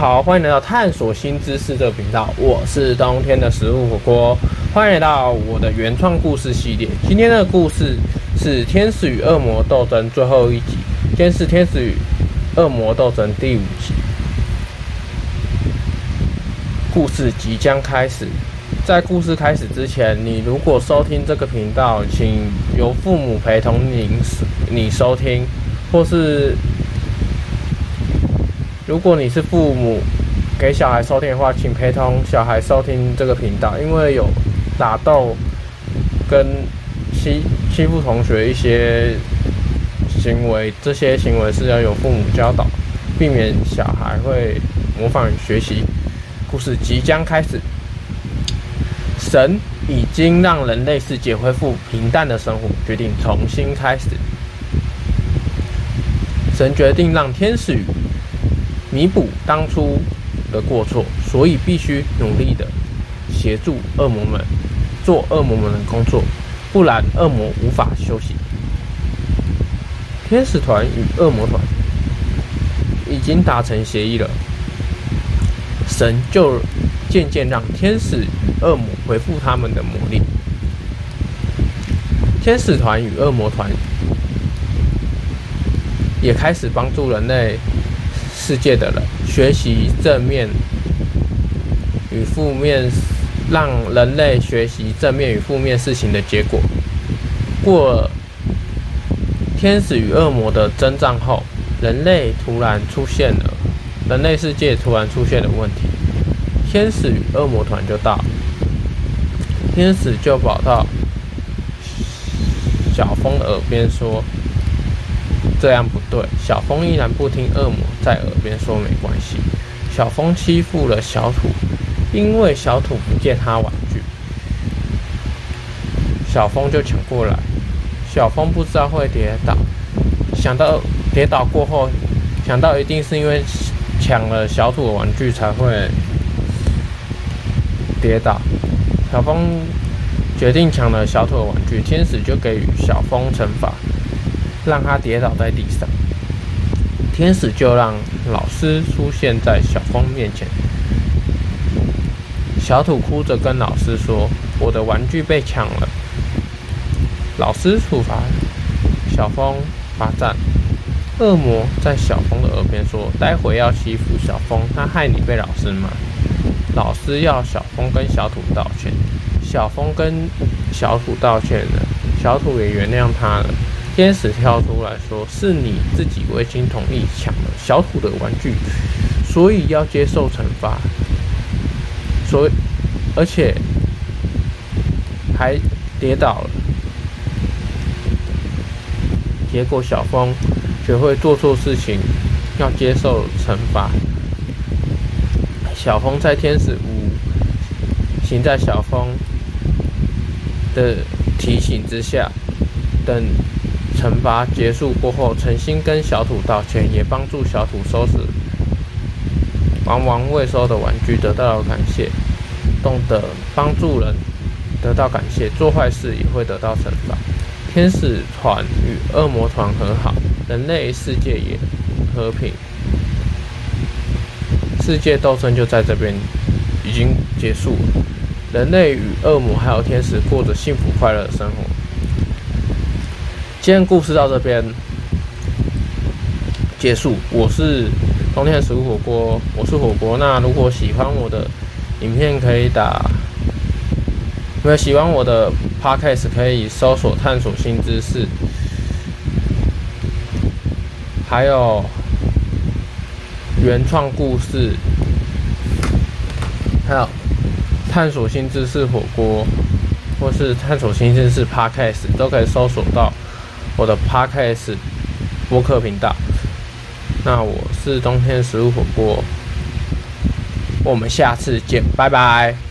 好，欢迎来到探索新知识这个频道，我是冬天的食物火锅，欢迎来到我的原创故事系列。今天的故事是《天使与恶魔斗争》最后一集，今天是《天使与恶魔斗争》第五集。故事即将开始，在故事开始之前，你如果收听这个频道，请由父母陪同您你收听，或是。如果你是父母给小孩收听的话，请陪同小孩收听这个频道，因为有打斗跟欺欺负同学一些行为，这些行为是要由父母教导，避免小孩会模仿学习。故事即将开始，神已经让人类世界恢复平淡的生活，决定重新开始。神决定让天使弥补当初的过错，所以必须努力的协助恶魔们做恶魔们的工作，不然恶魔无法休息。天使团与恶魔团已经达成协议了，神就渐渐让天使与恶魔恢复他们的魔力。天使团与恶魔团也开始帮助人类。世界的人学习正面与负面，让人类学习正面与负面事情的结果。过天使与恶魔的征战后，人类突然出现了，人类世界突然出现了问题。天使与恶魔团就到，天使就跑到小风耳边说。这样不对，小风依然不听恶魔在耳边说没关系。小风欺负了小土，因为小土不借他玩具，小风就抢过来。小风不知道会跌倒，想到跌倒过后，想到一定是因为抢了小土的玩具才会跌倒。小风决定抢了小土的玩具，天使就给予小风惩罚。让他跌倒在地上，天使就让老师出现在小风面前。小土哭着跟老师说：“我的玩具被抢了。”老师处罚小风罚站。恶魔在小风的耳边说：“待会要欺负小风，他害你被老师骂。”老师要小风跟小土道歉。小风跟小土道歉了，小土也原谅他了。天使跳出来说：“是你自己未经同意抢了小土的玩具，所以要接受惩罚。所以，而且还跌倒了。结果小风学会做错事情要接受惩罚。小风在天使屋，行在小风的提醒之下，等。”惩罚结束过后，诚心跟小土道歉，也帮助小土收拾往往未收的玩具，得到了感谢。懂得帮助人，得到感谢；做坏事也会得到惩罚。天使团与恶魔团和好，人类世界也和平。世界斗争就在这边已经结束了。人类与恶魔还有天使过着幸福快乐的生活。今天故事到这边结束。我是冬天的食物火锅，我是火锅。那如果喜欢我的影片，可以打；如果喜欢我的 podcast，可以搜索“探索新知识”，还有原创故事，还有探索新知识火锅，或是探索新知识 podcast，都可以搜索到。我的 Podcast 播客频道，那我是冬天食物火锅，我们下次见，拜拜。